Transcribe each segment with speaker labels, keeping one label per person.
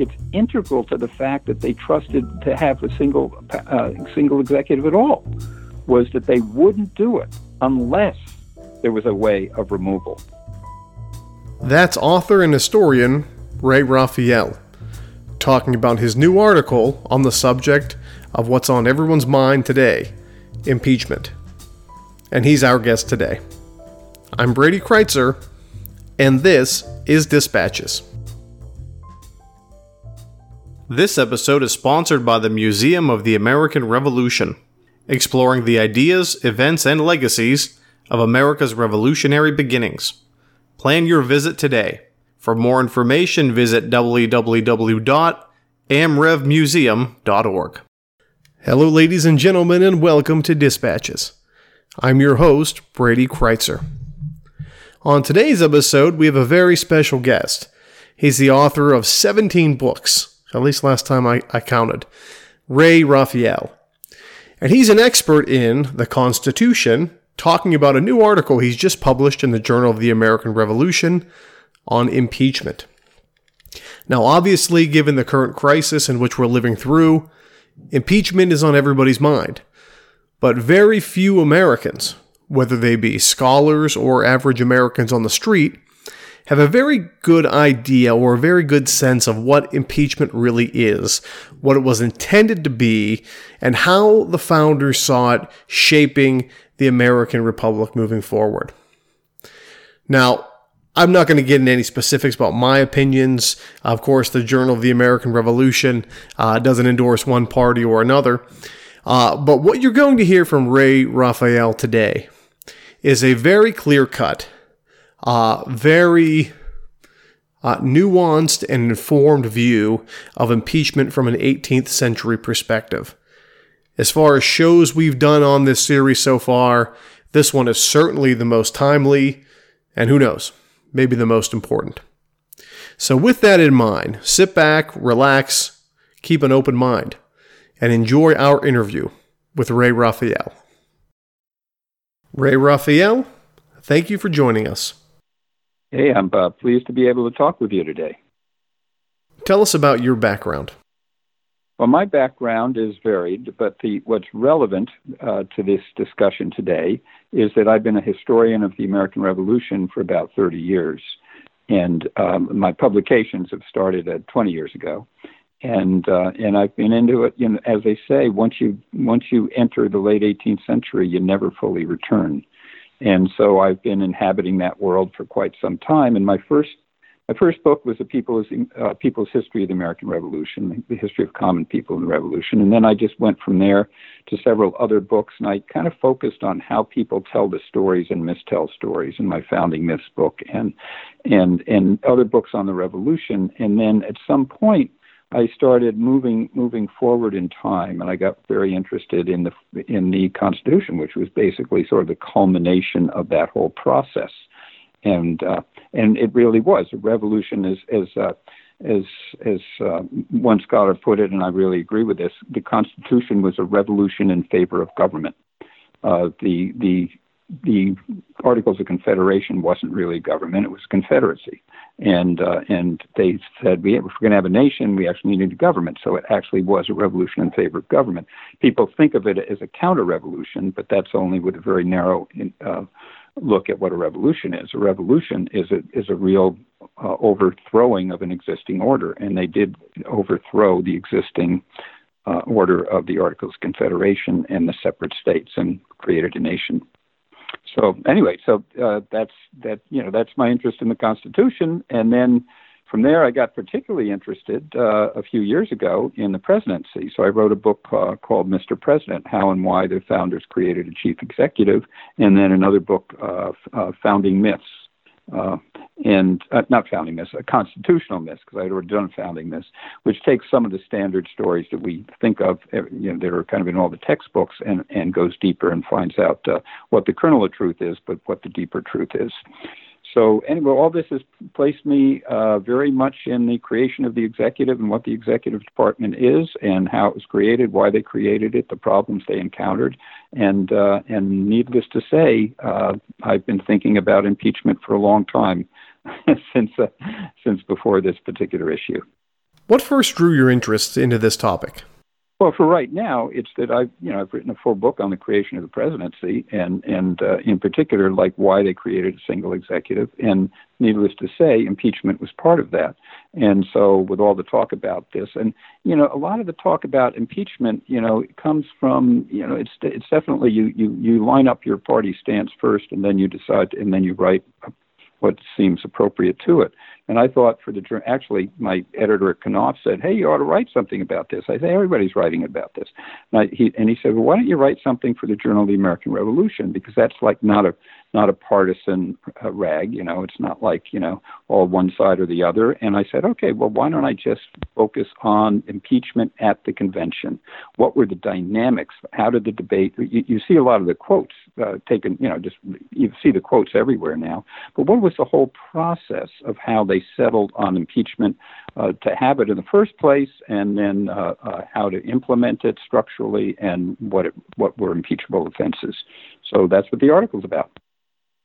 Speaker 1: It's integral to the fact that they trusted to have a single uh, single executive at all was that they wouldn't do it unless there was a way of removal.
Speaker 2: That's author and historian Ray Raphael talking about his new article on the subject of what's on everyone's mind today impeachment. And he's our guest today. I'm Brady Crytzer, and this is Dispatches. This episode is sponsored by the Museum of the American Revolution, exploring the ideas, events, and legacies of America's revolutionary beginnings. Plan your visit today. For more information, visit www.amrevmuseum.org. Hello, ladies and gentlemen, and welcome to Dispatches. I'm your host, Brady Crytzer. On today's episode, we have a very special guest. He's the author of 17 books at least last time I, I counted, Ray Raphael. And he's an expert in the Constitution, talking about a new article he's just published in the Journal of the American Revolution on impeachment. Now, obviously, given the current crisis in which we're living through, impeachment is on everybody's mind. But very few Americans, whether they be scholars or average Americans on the street, have a very good idea or a very good sense of what impeachment really is, what it was intended to be, and how the founders saw it shaping the American Republic moving forward. Now, I'm not going to get into any specifics about my opinions. Of course, the Journal of the American Revolution uh, doesn't endorse one party or another. Uh, but what you're going to hear from Ray Raphael today is a very clear cut uh, very uh, nuanced and informed view of impeachment from an 18th century perspective. As far as shows we've done on this series so far, this one is certainly the most timely, and who knows, maybe the most important. So, with that in mind, sit back, relax, keep an open mind, and enjoy our interview with Ray Raphael. Ray Raphael, thank you for joining us.
Speaker 1: Hey, I'm uh, pleased to be able to talk with you today.
Speaker 2: Tell us about your background.
Speaker 1: Well, my background is varied, but the, what's relevant uh, to this discussion today is that I've been a historian of the American Revolution for about 30 years. And um, my publications have started uh, 20 years ago. And uh, and I've been into it. You know, as they say, once you once you enter the late 18th century, you never fully return. And so I've been inhabiting that world for quite some time. And my first my first book was the People's uh, People's History of the American Revolution, the history of common people in the Revolution, and then I just went from there to several other books, and I kind of focused on how people tell the stories and mistell stories in my founding myths book, and and and other books on the Revolution, and then at some point I started moving moving forward in time, and I got very interested in the in the Constitution, which was basically sort of the culmination of that whole process, and uh, and it really was a revolution, as as uh, as as uh, one scholar put it, and I really agree with this. The Constitution was a revolution in favor of government. Uh, the the the Articles of Confederation wasn't really government; it was Confederacy and uh, and they said we, if we're going to have a nation, we actually need a government. So it actually was a revolution in favor of government. People think of it as a counter-revolution, but that's only with a very narrow uh, look at what a revolution is. A revolution is a is a real uh, overthrowing of an existing order, and they did overthrow the existing uh, order of the Articles of Confederation and the separate states and created a nation so anyway, so uh, that's that. You know, that's my interest in the Constitution, and then from there, I got particularly interested uh, a few years ago in the presidency. So I wrote a book uh, called Mr. President: How and Why the Founders Created a Chief Executive, and then another book, uh, uh, Founding Myths. Uh, and uh, not founding myths, a constitutional myth, because I'd already done founding myths, which takes some of the standard stories that we think of, eh, you know, that are kind of in all the textbooks, and and goes deeper and finds out uh, what the kernel of truth is, but what the deeper truth is. So anyway, all this has placed me uh, very much in the creation of the executive and what the executive department is and how it was created, why they created it, the problems they encountered, and uh, and needless to say, uh, I've been thinking about impeachment for a long time since uh, since before this particular issue.
Speaker 2: What first drew your interest into this topic?
Speaker 1: Well, for right now, it's that I've you know I've written a full book on the creation of the presidency, and and uh, in particular, like why they created a single executive. And needless to say, impeachment was part of that. And so, with all the talk about this, and you know, a lot of the talk about impeachment, you know, comes from you know, it's it's definitely you you you line up your party stance first, and then you decide, and then you write what seems appropriate to it. And I thought for the journal actually my editor at Knopf said, "Hey, you ought to write something about this." I say everybody's writing about this, and, I, he, and he said, "Well, why don't you write something for the Journal of the American Revolution because that's like not a not a partisan uh, rag. You know, it's not like you know all one side or the other." And I said, "Okay, well, why don't I just focus on impeachment at the convention? What were the dynamics? How did the debate? You, you see a lot of the quotes uh, taken. You know, just you see the quotes everywhere now. But what was the whole process of how they settled on impeachment uh, to have it in the first place, and then uh, uh, how to implement it structurally, and what it, what were impeachable offenses. So that's what the article's about.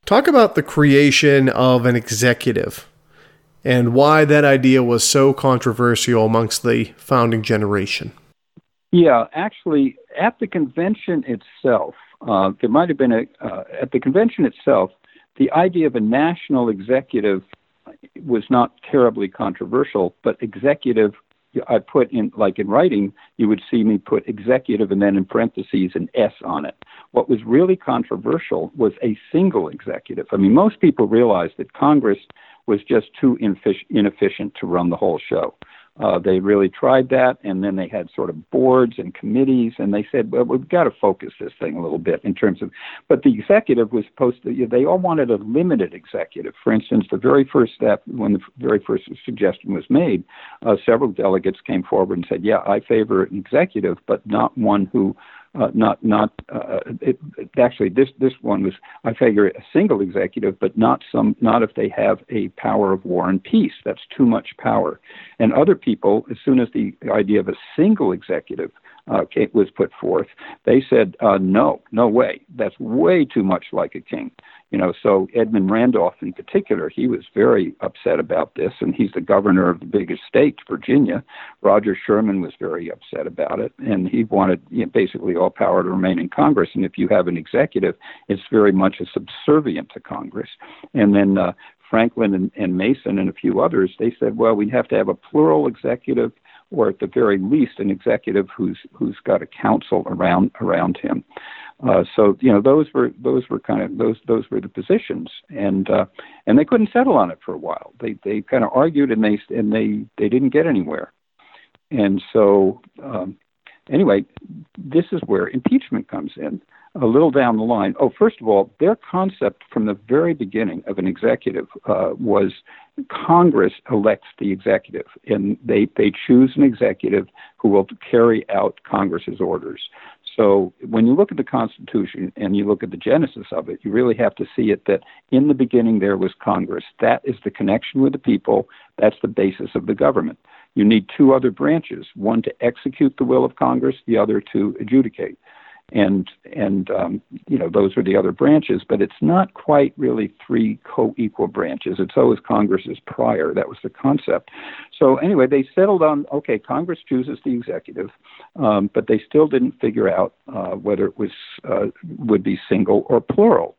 Speaker 2: Talk about the creation of an executive and why that idea was so controversial amongst the founding generation.
Speaker 1: Yeah, actually, at the convention itself, uh, there might have been a uh, at the convention itself, the idea of a national executive was not terribly controversial, but executive, I put in, like in writing, you would see me put executive and then in parentheses an S on it. What was really controversial was a single executive. I mean, most people realized that Congress was just too inefficient to run the whole show. Uh, they really tried that, and then they had sort of boards and committees, and they said, "Well, we've got to focus this thing a little bit in terms of." But the executive was supposed to. They all wanted a limited executive. For instance, the very first step, when the very first suggestion was made, uh, several delegates came forward and said, "Yeah, I favor an executive, but not one who." Uh, not not uh, it, it, actually this this one was I figure a single executive, but not some not if they have a power of war and peace. That's too much power. And other people, as soon as the idea of a single executive uh, was put forth, they said uh, no, no way. That's way too much like a king. You know, so Edmund Randolph in particular, he was very upset about this, and he's the governor of the biggest state, Virginia. Roger Sherman was very upset about it, and he wanted you know, basically all power to remain in Congress. And if you have an executive, it's very much a subservient to Congress. And then uh, Franklin and, and Mason and a few others, they said, well, we have to have a plural executive or at the very least an executive who's who's got a council around around him. Uh, so you know those were those were kind of those those were the positions, and uh, and they couldn't settle on it for a while. They they kind of argued and they and they they didn't get anywhere, and so um, anyway, this is where impeachment comes in a little down the line. Oh, first of all, their concept from the very beginning of an executive uh, was Congress elects the executive, and they, they choose an executive who will carry out Congress's orders. So when you look at the Constitution and you look at the genesis of it, you really have to see it that in the beginning there was Congress. That is the connection with the people. That's the basis of the government. You need two other branches one to execute the will of Congress, the other to adjudicate and and um, you know those are the other branches, but it's not quite really three co-equal branches. It's always Congress's prior. That was the concept. So anyway, they settled on okay, Congress chooses the executive, um, but they still didn't figure out uh, whether it was uh, would be single or plural.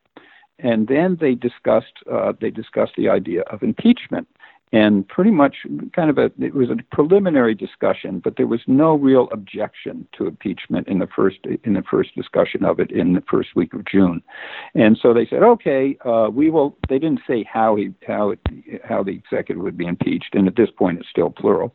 Speaker 1: And then they discussed uh, they discussed the idea of impeachment and pretty much kind of a it was a preliminary discussion but there was no real objection to impeachment in the first in the first discussion of it in the first week of June. And so they said okay uh, we will they didn't say how he how it, how the executive would be impeached. And at this point it's still plural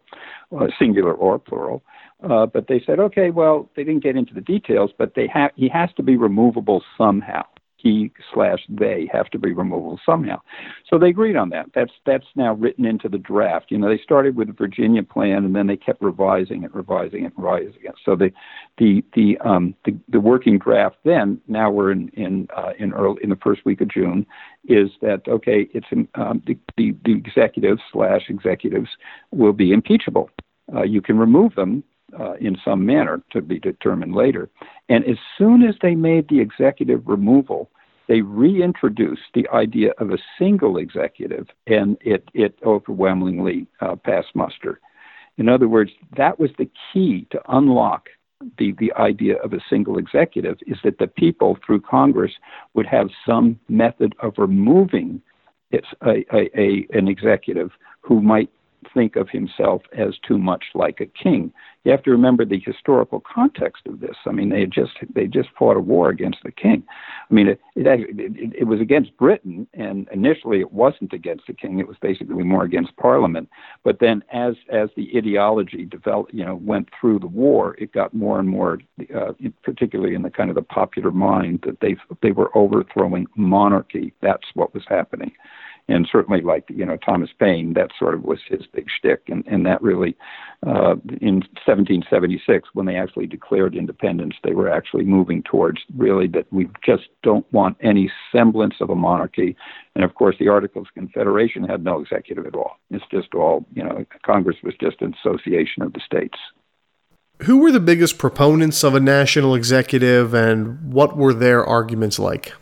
Speaker 1: uh, singular or plural. Uh, but they said okay well they didn't get into the details but they ha- he has to be removable somehow he slash they have to be removable somehow. So they agreed on that. That's that's now written into the draft. You know, they started with the Virginia plan and then they kept revising it, revising it, and revising it. So the the the um the, the working draft then now we're in in uh, in early in the first week of June is that okay? It's um, the, the the executives slash executives will be impeachable. Uh, you can remove them uh, in some manner to be determined later. And as soon as they made the executive removal, they reintroduced the idea of a single executive, and it, it overwhelmingly uh, passed muster. In other words, that was the key to unlock the, the idea of a single executive is that the people through Congress would have some method of removing a, a, a, an executive who might think of himself as too much like a king. You have to remember the historical context of this. I mean, they had just they just fought a war against the king. I mean, it it, it, it was against Britain, and initially it wasn't against the king. It was basically more against Parliament. But then, as as the ideology developed, you know, went through the war, it got more and more, uh, particularly in the kind of the popular mind, that they they were overthrowing monarchy. That's what was happening and certainly like you know Thomas Paine, that sort of was his big shtick, and and that really uh, in 1776 when they actually declared independence, they were actually moving towards really that we just don't want any semblance of a monarchy, and of course the Articles of Confederation had no executive at all. It's just all you know Congress was just an association of the states.
Speaker 2: Who were the biggest proponents of a national executive, and what were their arguments like?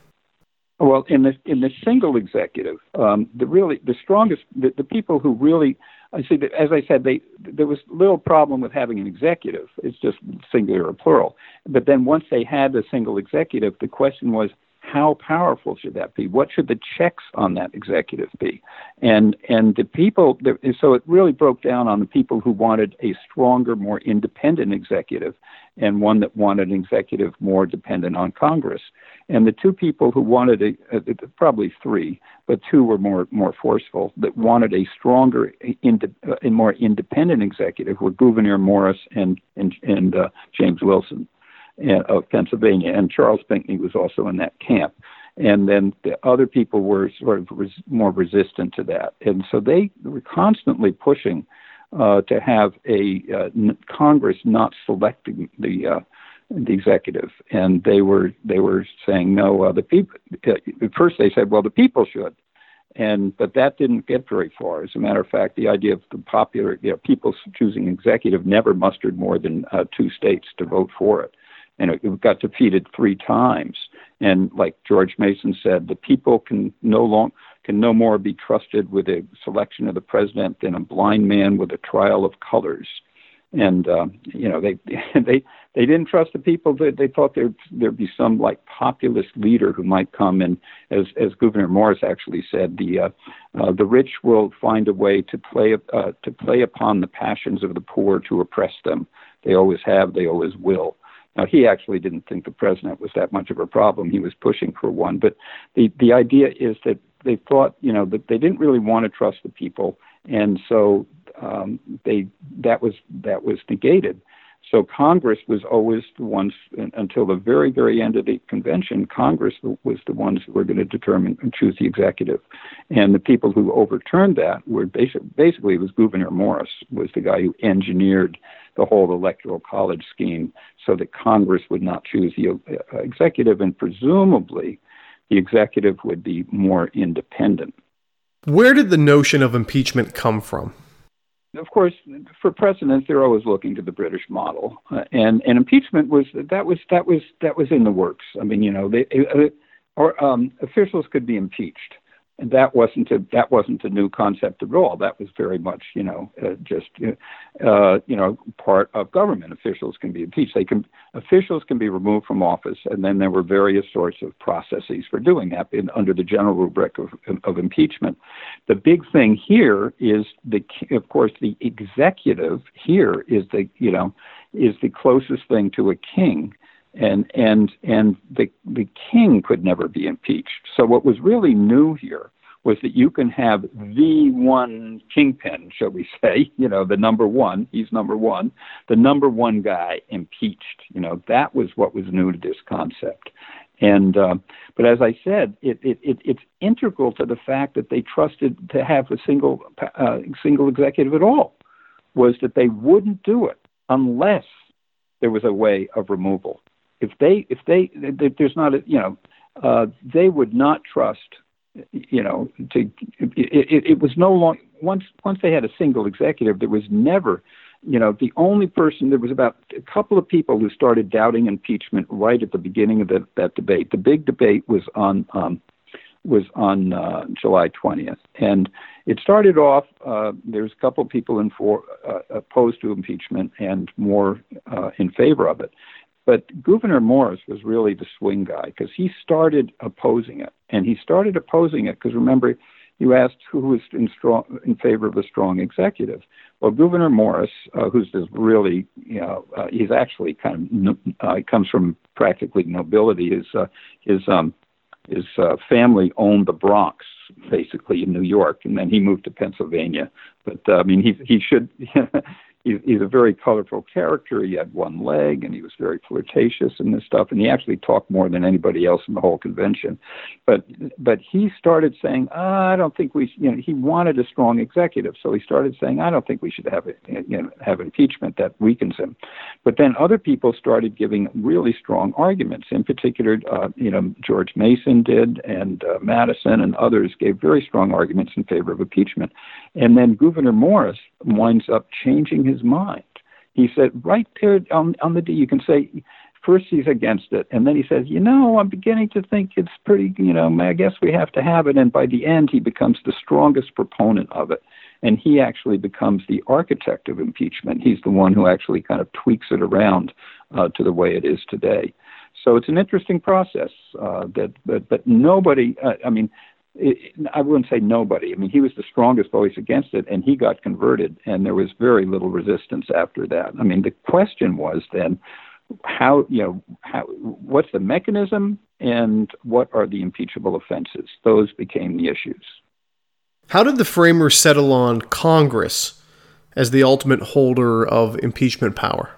Speaker 1: Well, in the in the single executive, um, the really the strongest the, the people who really I see that as I said, they there was little problem with having an executive. It's just singular or plural. But then once they had the single executive, the question was how powerful should that be? What should the checks on that executive be? And and the people, so it really broke down on the people who wanted a stronger, more independent executive, and one that wanted an executive more dependent on Congress. And the two people who wanted a, uh, probably three, but two were more more forceful that wanted a stronger uh, and more independent executive were Gouverneur Morris and and, and uh, James Wilson of Pennsylvania, and Charles Pinckney was also in that camp. And then the other people were sort of res- more resistant to that, and so they were constantly pushing uh, to have a uh, n- Congress not selecting the uh, the executive, and they were they were saying no. Uh, the people uh, at first they said, well, the people should, and but that didn't get very far. As a matter of fact, the idea of the popular you know, people choosing executive never mustered more than uh, two states to vote for it, and it, got defeated three times. And like George Mason said, the people can no long can no more be trusted with a selection of the president than a blind man with a trial of colors and uh, you know they they they didn't trust the people. They, they thought there'd there'd be some like populist leader who might come and, as as Gouverneur Morris actually said, the uh, uh, the rich will find a way to play uh, to play upon the passions of the poor to oppress them. They always have. They always will. Now he actually didn't think the president was that much of a problem. He was pushing for one, but the the idea is that they thought you know that they didn't really want to trust the people, and so um, they that was that was negated. So Congress was always the ones until the very very end of the convention. Congress was the ones who were going to determine and choose the executive, and the people who overturned that were basically basically it was Gouverneur Morris was the guy who engineered the whole electoral college scheme so that Congress would not choose the uh, executive, and presumably the executive would be more independent.
Speaker 2: Where did the notion of impeachment come from?
Speaker 1: Of course, for presidents, they're always looking to the British model, uh, and and impeachment was that was that was that was in the works. I mean, you know, they, uh, or um, officials could be impeached, and that wasn't a that wasn't a new concept at all. That was very much you know uh, just uh, you know part of government. Officials can be impeached. They can officials can be removed from office, and then there were various sorts of processes for doing that in, under the general rubric of, of impeachment. The big thing here is the of course the executive here is the you know is the closest thing to a king and and and the the king could never be impeached. So what was really new here was that you can have the one kingpin, shall we say, you know, the number one, he's number one, the number one guy impeached. You know, that was what was new to this concept. And uh, but as I said, it, it, it, it's integral to the fact that they trusted to have a single uh, single executive at all was that they wouldn't do it unless there was a way of removal. If they if they there's not a you know uh, they would not trust you know to it, it, it was no long once once they had a single executive there was never you know, the only person, there was about a couple of people who started doubting impeachment right at the beginning of the, that debate. The big debate was on um, was on uh, July 20th, and it started off. Uh, there's a couple of people in for, uh, opposed to impeachment and more uh, in favor of it. But Gouverneur Morris was really the swing guy because he started opposing it, and he started opposing it because remember you asked who was in strong in favor of a strong executive. Well, Gouverneur Morris, uh, who's this really, you know, uh, he's actually kind of uh, he comes from practically nobility. His uh, his um, his uh, family owned the Bronx, basically in New York, and then he moved to Pennsylvania. But uh, I mean, he he should he's a very colorful character. He had one leg, and he was very flirtatious and this stuff. And he actually talked more than anybody else in the whole convention. But but he started saying, oh, I don't think we, you know, he wanted a strong executive, so he started saying, I don't think we should have it, you know, have impeachment that weakens him. But then other people started giving really strong arguments. In particular, uh, you know, George Mason did, and uh, Madison and others gave very strong arguments in favor of impeachment. And then Gouverneur Morris winds up changing his mind. He said, right there on, on the D, you can say, first he's against it, and then he says, you know, I'm beginning to think it's pretty, you know, I guess we have to have it. And by the end, he becomes the strongest proponent of it. And he actually becomes the architect of impeachment. He's the one who actually kind of tweaks it around uh, to the way it is today. So it's an interesting process uh, that, but, but nobody, uh, I mean, it, I wouldn't say nobody. I mean, he was the strongest voice against it, and he got converted, and there was very little resistance after that. I mean, the question was then, how you know, how what's the mechanism, and what are the impeachable offenses? Those became the issues.
Speaker 2: How did the framers settle on Congress as the ultimate holder of impeachment power?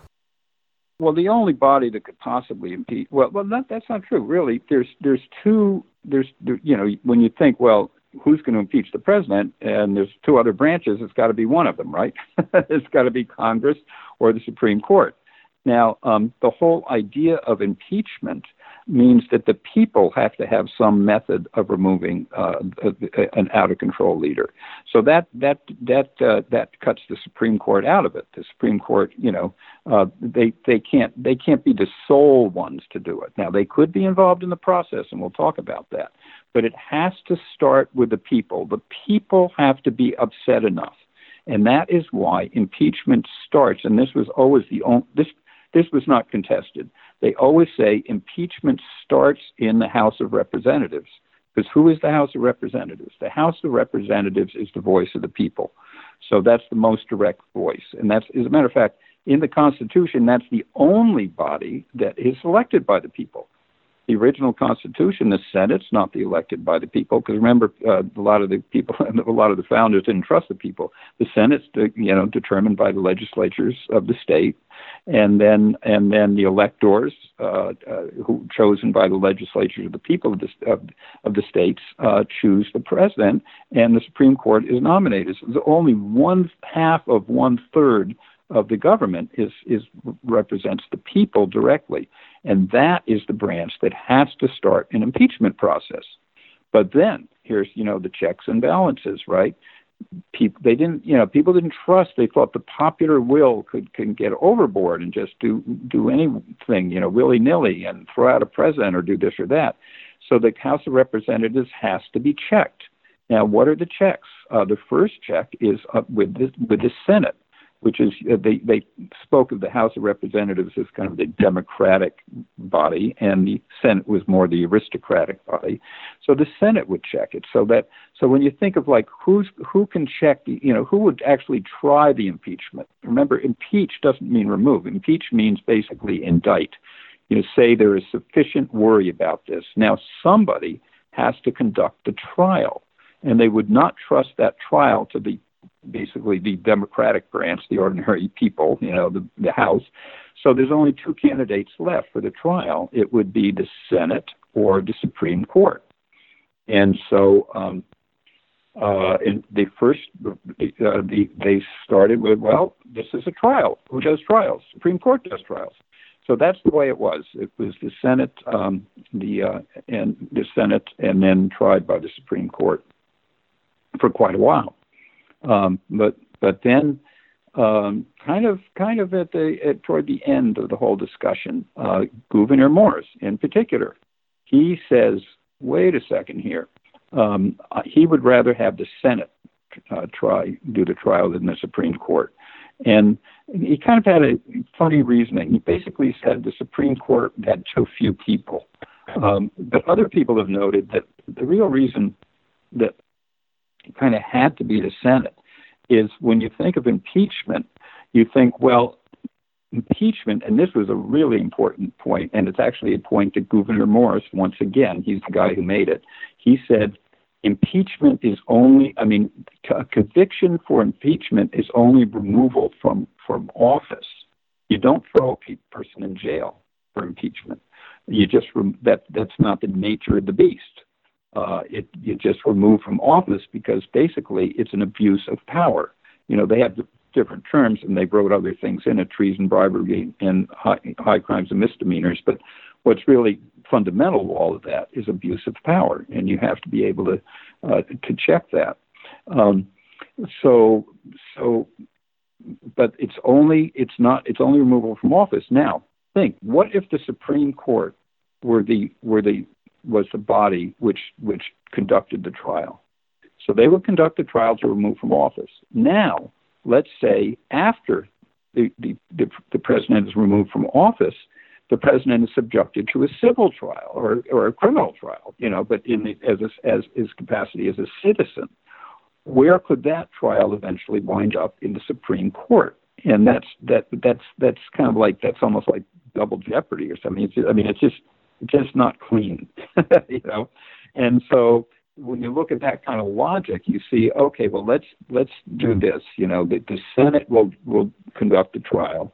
Speaker 1: Well, the only body that could possibly impeach well, well, that, that's not true. Really, there's there's two there's you know when you think well who's going to impeach the president? And there's two other branches it's got to be one of them right? It's got to be congress or the supreme court. Now um, the whole idea of impeachment means that the people have to have some method of removing uh, an out of control leader. So that that that uh, that cuts the Supreme Court out of it. The Supreme Court, you know, uh, they they can't they can't be the sole ones to do it. Now they could be involved in the process, and we'll talk about that. But it has to start with the people. The people have to be upset enough. And that is why impeachment starts, and this was always the only, this this was not contested. They always say impeachment starts in the House of Representatives. Because who is the House of Representatives? The House of Representatives is the voice of the people. So that's the most direct voice. And that's, as a matter of fact, in the Constitution, that's the only body that is elected by the people the original Constitution, the Senate's not the elected by the people, because remember, uh, a lot of the people, a lot of the founders didn't trust the people. The Senate's, you know, determined by the legislatures of the state, and then and then the electors, uh, uh, who chosen by the legislatures of the people of the of, of the states, uh, choose the president, and the Supreme Court is nominated. So only one half of one third of the government is, is represents the people directly. And that is the branch that has to start an impeachment process. But then here's, you know, the checks and balances, right? People they didn't you know, people didn't trust, they thought the popular will could can get overboard and just do do anything, you know, willy nilly and throw out a president or do this or that. So the House of Representatives has to be checked. Now, what are the checks? Uh, the first check is uh, with the, with the Senate which is uh, they they spoke of the House of Representatives as kind of the democratic body, and the Senate was more the aristocratic body. So the Senate would check it. So that so when you think of like who's who can check, the, you know, who would actually try the impeachment? Remember, impeach doesn't mean remove. Impeach means basically indict. You know, say there is sufficient worry about this. Now somebody has to conduct the trial and they would not trust that trial to the basically the Democratic branch, the ordinary people, you know, the, the House. So there's only two candidates left for the trial. It would be the Senate or the Supreme Court. And so um, uh, and they first uh, the, they started with, well, this is a trial. Who does trials? Supreme Court does trials. So that's the way it was. It was the Senate, um, the uh, and the Senate, and then tried by the Supreme Court for quite a while. Um, but but then, um, kind of kind of at the at, toward the end of the whole discussion, uh, Gouverneur Morris, in particular, he says, "Wait a second here um, he would rather have the Senate uh, try do the trial than the Supreme Court. And he kind of had a funny reasoning. He basically said the Supreme Court had too few people. Um, but other people have noted that the real reason that kind of had to be the Senate is when you think of impeachment, you think, well, impeachment, and this was a really important point, and it's actually a point that Gouverneur Morris, once again, he's the guy who made it. He said impeachment is only, I mean, a conviction for impeachment is only removal from, from office. You don't throw a person in jail for impeachment. You just, that, that's not the nature of the beast. Uh, it, you just removed from office because basically it's an abuse of power. You know, they have different terms and they wrote other things in it, treason, bribery, and high, high crimes and misdemeanors. But what's really fundamental to all of that is abuse of power, and you have to be able to uh, to check that. Um, so so, but it's only it's not it's only removal from office. Now think, what if the Supreme Court were the were the was the body which which conducted the trial? So they would conduct the trial to remove from office. Now, let's say after the, the, the, the president is removed from office, the president is subjected to a civil trial or, or a criminal trial, you know, but in the, as, a, as his capacity as a citizen. Where could that trial eventually wind up in the Supreme Court? And that's that that's that's kind of like that's almost like double jeopardy or something. It's, I mean, it's just just not clean, you know. And so when you look at that kind of logic, you see, okay, well, let's let's do this. You know, the, the Senate will will conduct the trial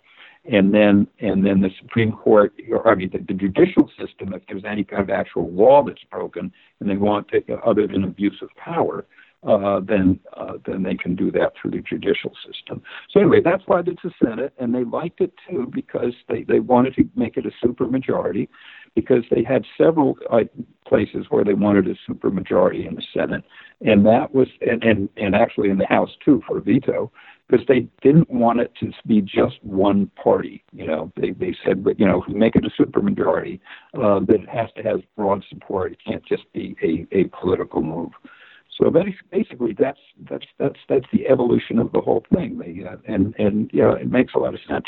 Speaker 1: and then and then the Supreme Court, or I mean the, the judicial system, if there's any kind of actual law that's broken, and they want to, other than abuse of power, uh, then uh, then they can do that through the judicial system. So anyway, that's why it's a Senate, and they liked it too because they they wanted to make it a supermajority, because they had several uh, places where they wanted a supermajority in the Senate, and that was and and, and actually in the House too for a veto because they didn't want it to be just one party. You know, they they said, but you know, if we make it a supermajority, uh, that it has to have broad support. It can't just be a, a political move. So basically, that's that's that's that's the evolution of the whole thing. They, uh, and and yeah, it makes a lot of sense.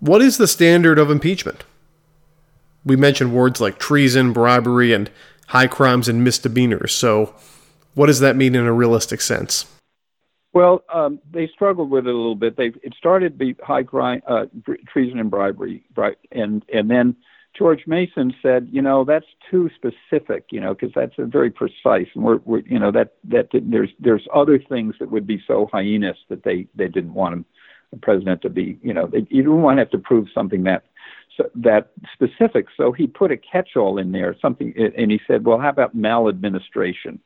Speaker 2: What is the standard of impeachment? We mentioned words like treason, bribery, and high crimes and misdemeanors. So, what does that mean in a realistic sense?
Speaker 1: Well, um, they struggled with it a little bit. They it started be high crime, uh, treason and bribery, right? And and then George Mason said, you know, that's too specific, you know, because that's very precise, and we're, we're, you know, that that there's there's other things that would be so heinous that they they didn't want him, the president to be, you know, they, you don't want to have to prove something that that specific. So he put a catch-all in there, something, and he said, well, how about maladministration?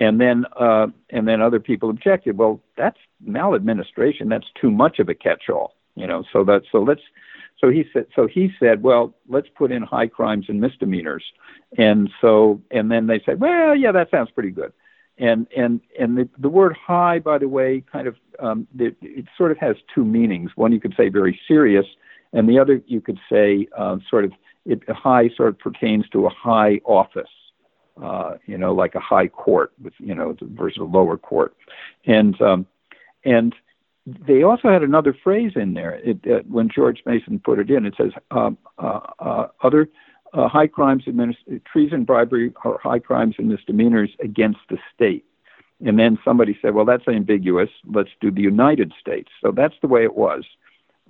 Speaker 1: and then uh, and then other people objected. Well, that's maladministration. That's too much of a catch-all, you know. So that so let's so he said so he said, well, let's put in high crimes and misdemeanors, and so and then they said, well, yeah, that sounds pretty good. And and and the, the word high, by the way, kind of um, it, it sort of has two meanings. One you could say very serious, and the other you could say uh, sort of it high sort of pertains to a high office uh, you know, like a high court with, you know, versus a lower court. And, um, and they also had another phrase in there. It, uh, when George Mason put it in, it says, um, uh, uh, other uh, high crimes, administ- treason, bribery, or high crimes and misdemeanors against the state. And then somebody said, well, that's ambiguous. Let's do the United States. So that's the way it was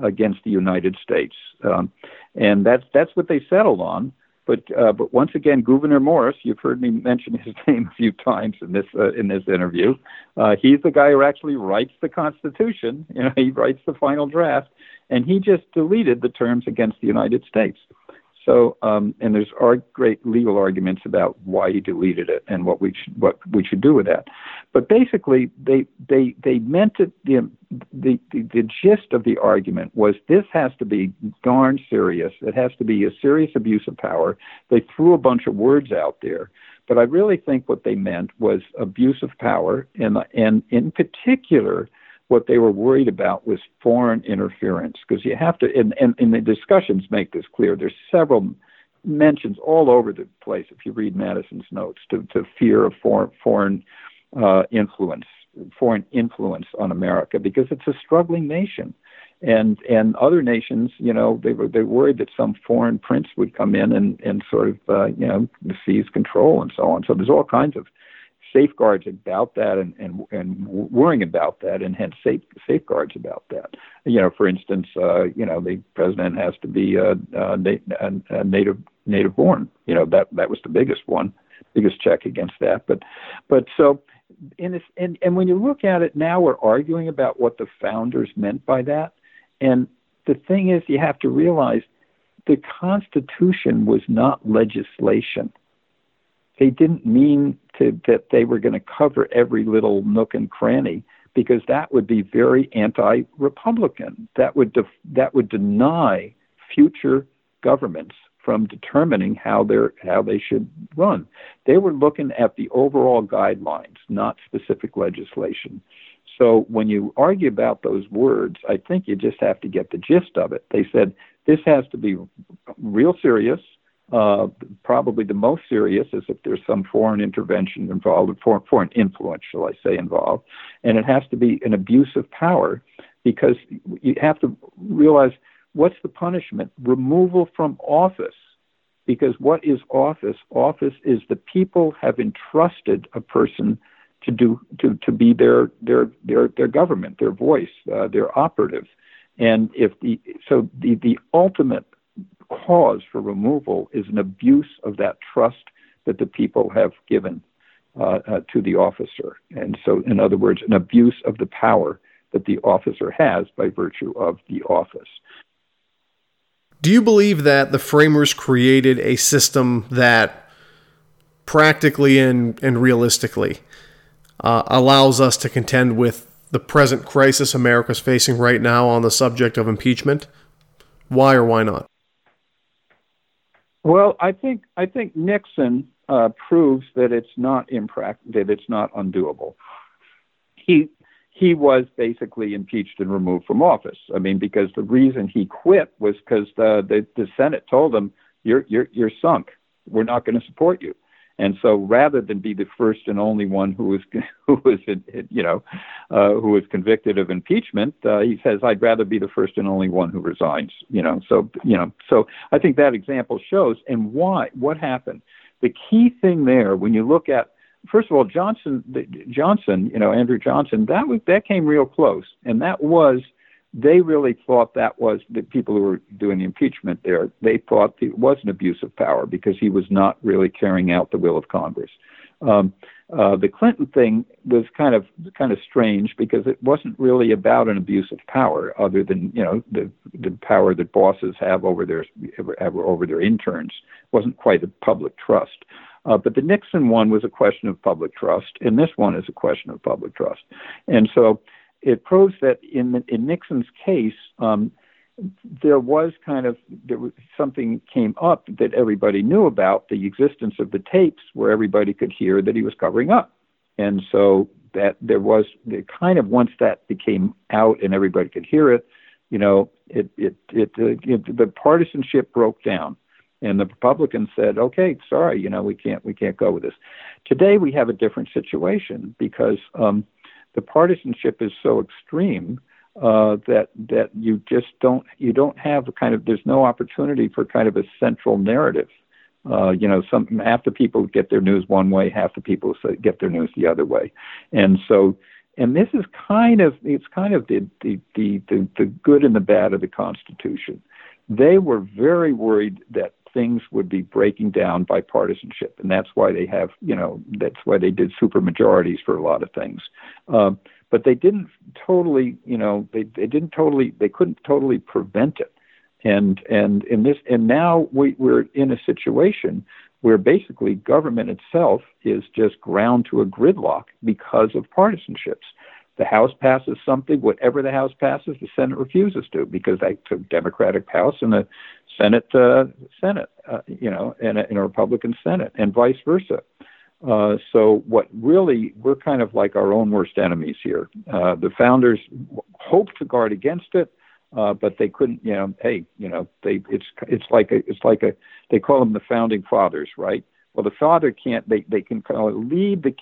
Speaker 1: against the United States. Um, and that's, that's what they settled on. But uh, but once again, Gouverneur Morris, you've heard me mention his name a few times in this uh, in this interview. Uh, he's the guy who actually writes the Constitution. You know, he writes the final draft, and he just deleted the terms against the United States. So, um, and there's are great legal arguments about why he deleted it and what we should, what we should do with that. But basically, they they they meant it. The, the the the gist of the argument was this has to be darn serious. It has to be a serious abuse of power. They threw a bunch of words out there, but I really think what they meant was abuse of power, and and in particular what they were worried about was foreign interference because you have to and, and, and the discussions make this clear. There's several mentions all over the place if you read madison's notes to, to fear of foreign foreign uh, influence foreign influence on america because it's a struggling nation. And and other nations you know they were they worried that some foreign prince would come in and and sort of uh, you know seize control and so on. So there's all kinds of safeguards about that and, and, and worrying about that and hence safe, safeguards about that. You know, for instance, uh, you know, the president has to be a, a, a native native born. You know, that that was the biggest one, biggest check against that. But but so in this, and, and when you look at it now, we're arguing about what the founders meant by that. And the thing is, you have to realize the Constitution was not legislation they didn't mean to, that they were going to cover every little nook and cranny because that would be very anti-republican. That would def- that would deny future governments from determining how they how they should run. They were looking at the overall guidelines, not specific legislation. So when you argue about those words, I think you just have to get the gist of it. They said this has to be real serious uh, probably the most serious is if there's some foreign intervention involved, foreign, foreign influence, shall I say, involved. And it has to be an abuse of power because you have to realize what's the punishment? Removal from office. Because what is office? Office is the people have entrusted a person to do to, to be their their their their government, their voice, uh, their operative. And if the so the the ultimate cause for removal is an abuse of that trust that the people have given uh, uh, to the officer. And so, in other words, an abuse of the power that the officer has by virtue of the office.
Speaker 2: Do you believe that the framers created a system that practically and, and realistically uh, allows us to contend with the present crisis America's facing right now on the subject of impeachment? Why or why not?
Speaker 1: Well, I think I think Nixon uh, proves that it's not impract- that it's not undoable. He he was basically impeached and removed from office. I mean, because the reason he quit was because the, the the Senate told him you're you're you're sunk. We're not going to support you. And so, rather than be the first and only one who was, who was, you know, uh, who was convicted of impeachment, uh, he says, "I'd rather be the first and only one who resigns." You know, so you know, so I think that example shows and why what happened. The key thing there, when you look at, first of all, Johnson, Johnson, you know, Andrew Johnson, that was that came real close, and that was they really thought that was the people who were doing the impeachment there. They thought it was an abuse of power because he was not really carrying out the will of Congress. Um, uh, the Clinton thing was kind of kind of strange because it wasn't really about an abuse of power, other than you know the the power that bosses have over their over their interns. It wasn't quite a public trust. Uh, but the Nixon one was a question of public trust, and this one is a question of public trust. And so it proves that in in Nixon's case, um, there was kind of there was something came up that everybody knew about the existence of the tapes where everybody could hear that he was covering up, and so that there was the kind of once that became out and everybody could hear it, you know, it it it, uh, it the partisanship broke down and the Republicans said, "Okay, sorry, you know, we can't we can't go with this." Today we have a different situation because um, the partisanship is so extreme uh, that that you just don't you don't have a kind of there's no opportunity for kind of a central narrative. Uh, you know, some half the people get their news one way, half the people get their news the other way, and so and this is kind of it's kind of the the the the, the good and the bad of the Constitution. They were very worried that things would be breaking down by partisanship, and that's why they have, you know, that's why they did super majorities for a lot of things. Um, but they didn't totally, you know, they they didn't totally, they couldn't totally prevent it. And and in this and now we, we're in a situation where basically government itself is just ground to a gridlock because of partisanships. The House passes something, whatever the House passes, the Senate refuses to because it's a Democratic House and a Senate uh, Senate, uh, you know, and a, and a Republican Senate, and vice versa. Uh, so what really we're kind of like our own worst enemies here. Uh, the founders hoped to guard against it, uh, but they couldn't. You know, hey, you know, they it's it's like a it's like a they call them the founding fathers, right? Well, the father can't. They they can kind of lead the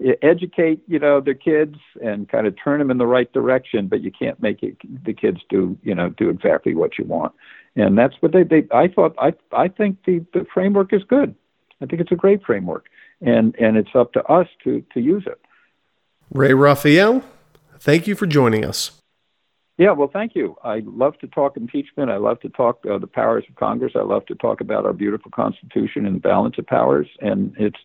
Speaker 1: educate you know their kids and kind of turn them in the right direction, but you can't make it, the kids do you know do exactly what you want. And that's what they they. I thought I I think the the framework is good. I think it's a great framework, and and it's up to us to to use it.
Speaker 2: Ray Raphael, thank you for joining us.
Speaker 1: Yeah, well, thank you. I love to talk impeachment. I love to talk uh, the powers of Congress. I love to talk about our beautiful Constitution and the balance of powers, and it's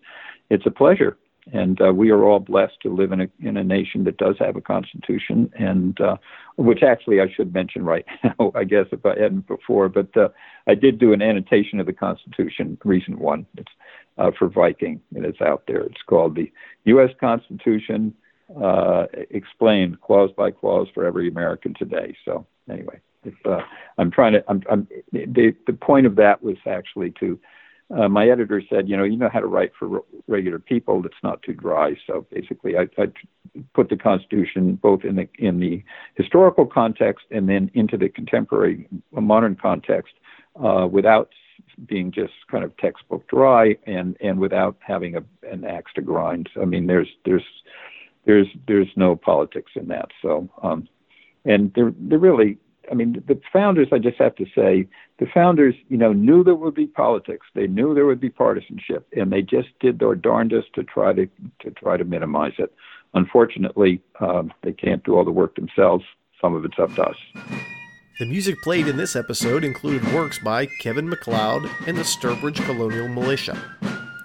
Speaker 1: it's a pleasure. And uh, we are all blessed to live in a in a nation that does have a Constitution, and uh, which actually I should mention right now. I guess if I hadn't before, but uh, I did do an annotation of the Constitution, recent one. It's uh, for Viking, and it's out there. It's called the U.S. Constitution uh, explained clause by clause for every American today. So anyway, if, uh, I'm trying to, I'm, I'm, the the point of that was actually to. Uh, my editor said, you know, you know how to write for regular people that's not too dry. So basically, I, I put the Constitution both in the in the historical context and then into the contemporary modern context uh, without being just kind of textbook dry and and without having a, an axe to grind. I mean, there's there's there's there's no politics in that. So, um, and they're they're really. I mean, the founders. I just have to say, the founders, you know, knew there would be politics. They knew there would be partisanship, and they just did their darndest to try to to try to minimize it. Unfortunately, um, they can't do all the work themselves. Some of it's up to us.
Speaker 2: The music played in this episode included works by Kevin MacLeod and the Sturbridge Colonial Militia.